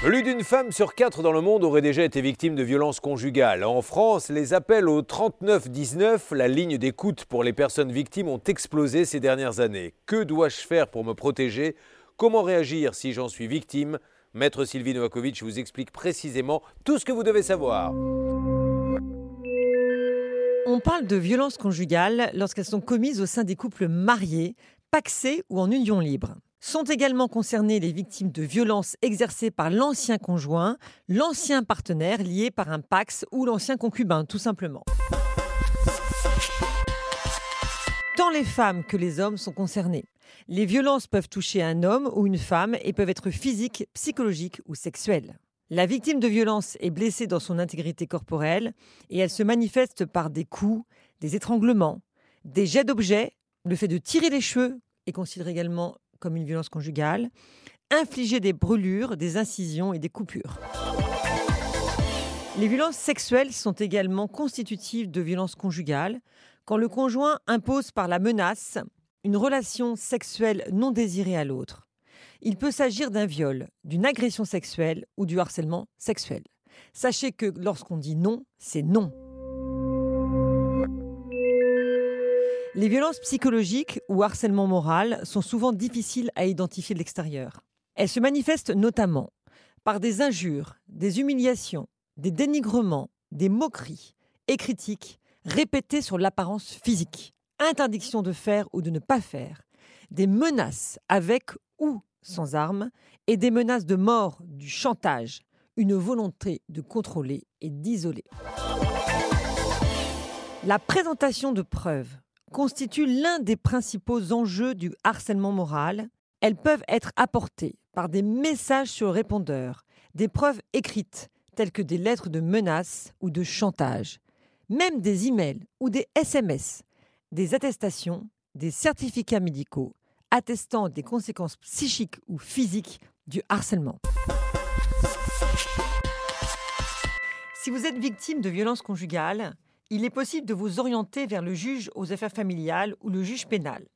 Plus d'une femme sur quatre dans le monde aurait déjà été victime de violences conjugales. En France, les appels au 3919, la ligne d'écoute pour les personnes victimes, ont explosé ces dernières années. Que dois-je faire pour me protéger? Comment réagir si j'en suis victime? Maître Sylvie Novakovic vous explique précisément tout ce que vous devez savoir. On parle de violences conjugales lorsqu'elles sont commises au sein des couples mariés, paxés ou en union libre. Sont également concernées les victimes de violences exercées par l'ancien conjoint, l'ancien partenaire lié par un pax ou l'ancien concubin, tout simplement. Tant les femmes que les hommes sont concernés. Les violences peuvent toucher un homme ou une femme et peuvent être physiques, psychologiques ou sexuelles. La victime de violence est blessée dans son intégrité corporelle et elle se manifeste par des coups, des étranglements, des jets d'objets, le fait de tirer les cheveux est considéré également comme une violence conjugale, infliger des brûlures, des incisions et des coupures. Les violences sexuelles sont également constitutives de violences conjugales quand le conjoint impose par la menace une relation sexuelle non désirée à l'autre. Il peut s'agir d'un viol, d'une agression sexuelle ou du harcèlement sexuel. Sachez que lorsqu'on dit non, c'est non. Les violences psychologiques ou harcèlement moral sont souvent difficiles à identifier de l'extérieur. Elles se manifestent notamment par des injures, des humiliations, des dénigrements, des moqueries et critiques répétées sur l'apparence physique, interdiction de faire ou de ne pas faire, des menaces avec ou sans armes et des menaces de mort, du chantage, une volonté de contrôler et d'isoler. La présentation de preuves constituent l'un des principaux enjeux du harcèlement moral. Elles peuvent être apportées par des messages sur répondeur, des preuves écrites telles que des lettres de menaces ou de chantage, même des emails ou des SMS, des attestations, des certificats médicaux attestant des conséquences psychiques ou physiques du harcèlement. Si vous êtes victime de violences conjugales, il est possible de vous orienter vers le juge aux affaires familiales ou le juge pénal.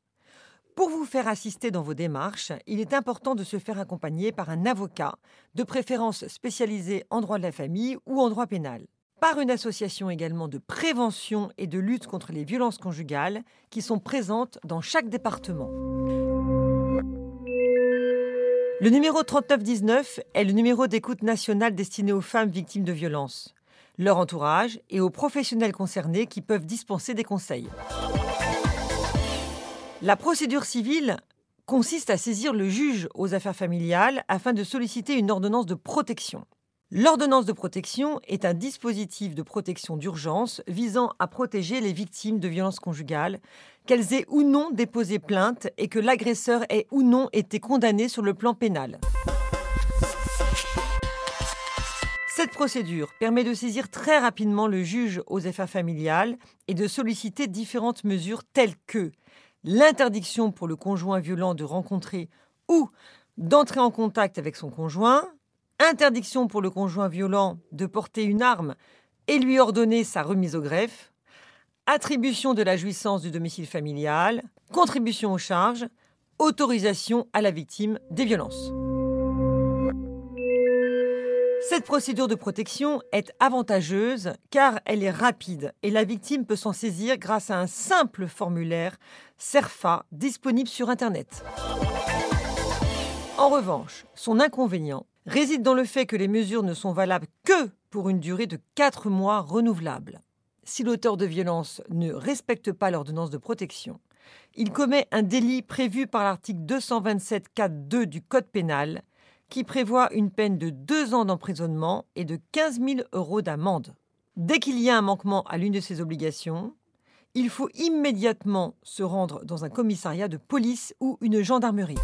Pour vous faire assister dans vos démarches, il est important de se faire accompagner par un avocat, de préférence spécialisé en droit de la famille ou en droit pénal, par une association également de prévention et de lutte contre les violences conjugales qui sont présentes dans chaque département. Le numéro 3919 est le numéro d'écoute nationale destiné aux femmes victimes de violences leur entourage et aux professionnels concernés qui peuvent dispenser des conseils. La procédure civile consiste à saisir le juge aux affaires familiales afin de solliciter une ordonnance de protection. L'ordonnance de protection est un dispositif de protection d'urgence visant à protéger les victimes de violences conjugales, qu'elles aient ou non déposé plainte et que l'agresseur ait ou non été condamné sur le plan pénal. Cette procédure permet de saisir très rapidement le juge aux affaires familiales et de solliciter différentes mesures telles que l'interdiction pour le conjoint violent de rencontrer ou d'entrer en contact avec son conjoint, interdiction pour le conjoint violent de porter une arme et lui ordonner sa remise au greffe, attribution de la jouissance du domicile familial, contribution aux charges, autorisation à la victime des violences. Cette procédure de protection est avantageuse car elle est rapide et la victime peut s'en saisir grâce à un simple formulaire CERFA disponible sur Internet. En revanche, son inconvénient réside dans le fait que les mesures ne sont valables que pour une durée de 4 mois renouvelable. Si l'auteur de violence ne respecte pas l'ordonnance de protection, il commet un délit prévu par l'article 227 4.2 du Code pénal qui prévoit une peine de deux ans d'emprisonnement et de 15 000 euros d'amende. Dès qu'il y a un manquement à l'une de ces obligations, il faut immédiatement se rendre dans un commissariat de police ou une gendarmerie.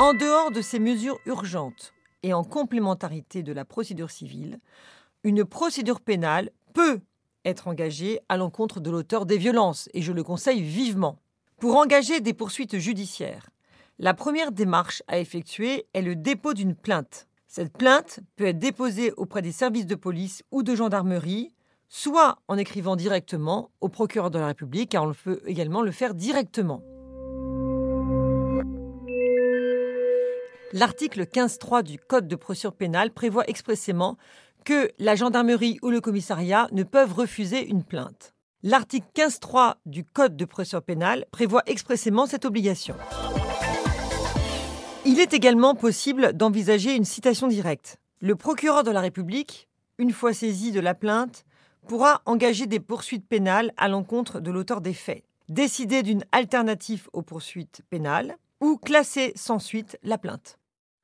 En dehors de ces mesures urgentes et en complémentarité de la procédure civile, une procédure pénale peut être engagée à l'encontre de l'auteur des violences, et je le conseille vivement. Pour engager des poursuites judiciaires, la première démarche à effectuer est le dépôt d'une plainte. Cette plainte peut être déposée auprès des services de police ou de gendarmerie, soit en écrivant directement au procureur de la République, car on peut également le faire directement. L'article 15.3 du Code de procédure pénale prévoit expressément que la gendarmerie ou le commissariat ne peuvent refuser une plainte. L'article 15.3 du Code de procédure pénale prévoit expressément cette obligation. Il est également possible d'envisager une citation directe. Le procureur de la République, une fois saisi de la plainte, pourra engager des poursuites pénales à l'encontre de l'auteur des faits, décider d'une alternative aux poursuites pénales ou classer sans suite la plainte.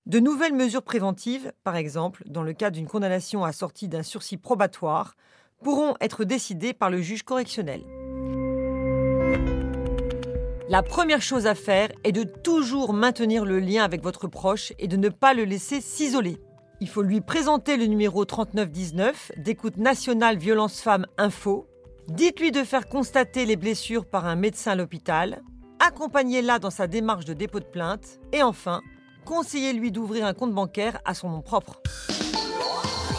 De nouvelles mesures préventives, par exemple dans le cas d'une condamnation assortie d'un sursis probatoire, pourront être décidées par le juge correctionnel. La première chose à faire est de toujours maintenir le lien avec votre proche et de ne pas le laisser s'isoler. Il faut lui présenter le numéro 3919 d'écoute nationale violence femmes info. Dites-lui de faire constater les blessures par un médecin à l'hôpital. Accompagnez-la dans sa démarche de dépôt de plainte. Et enfin, conseillez-lui d'ouvrir un compte bancaire à son nom propre.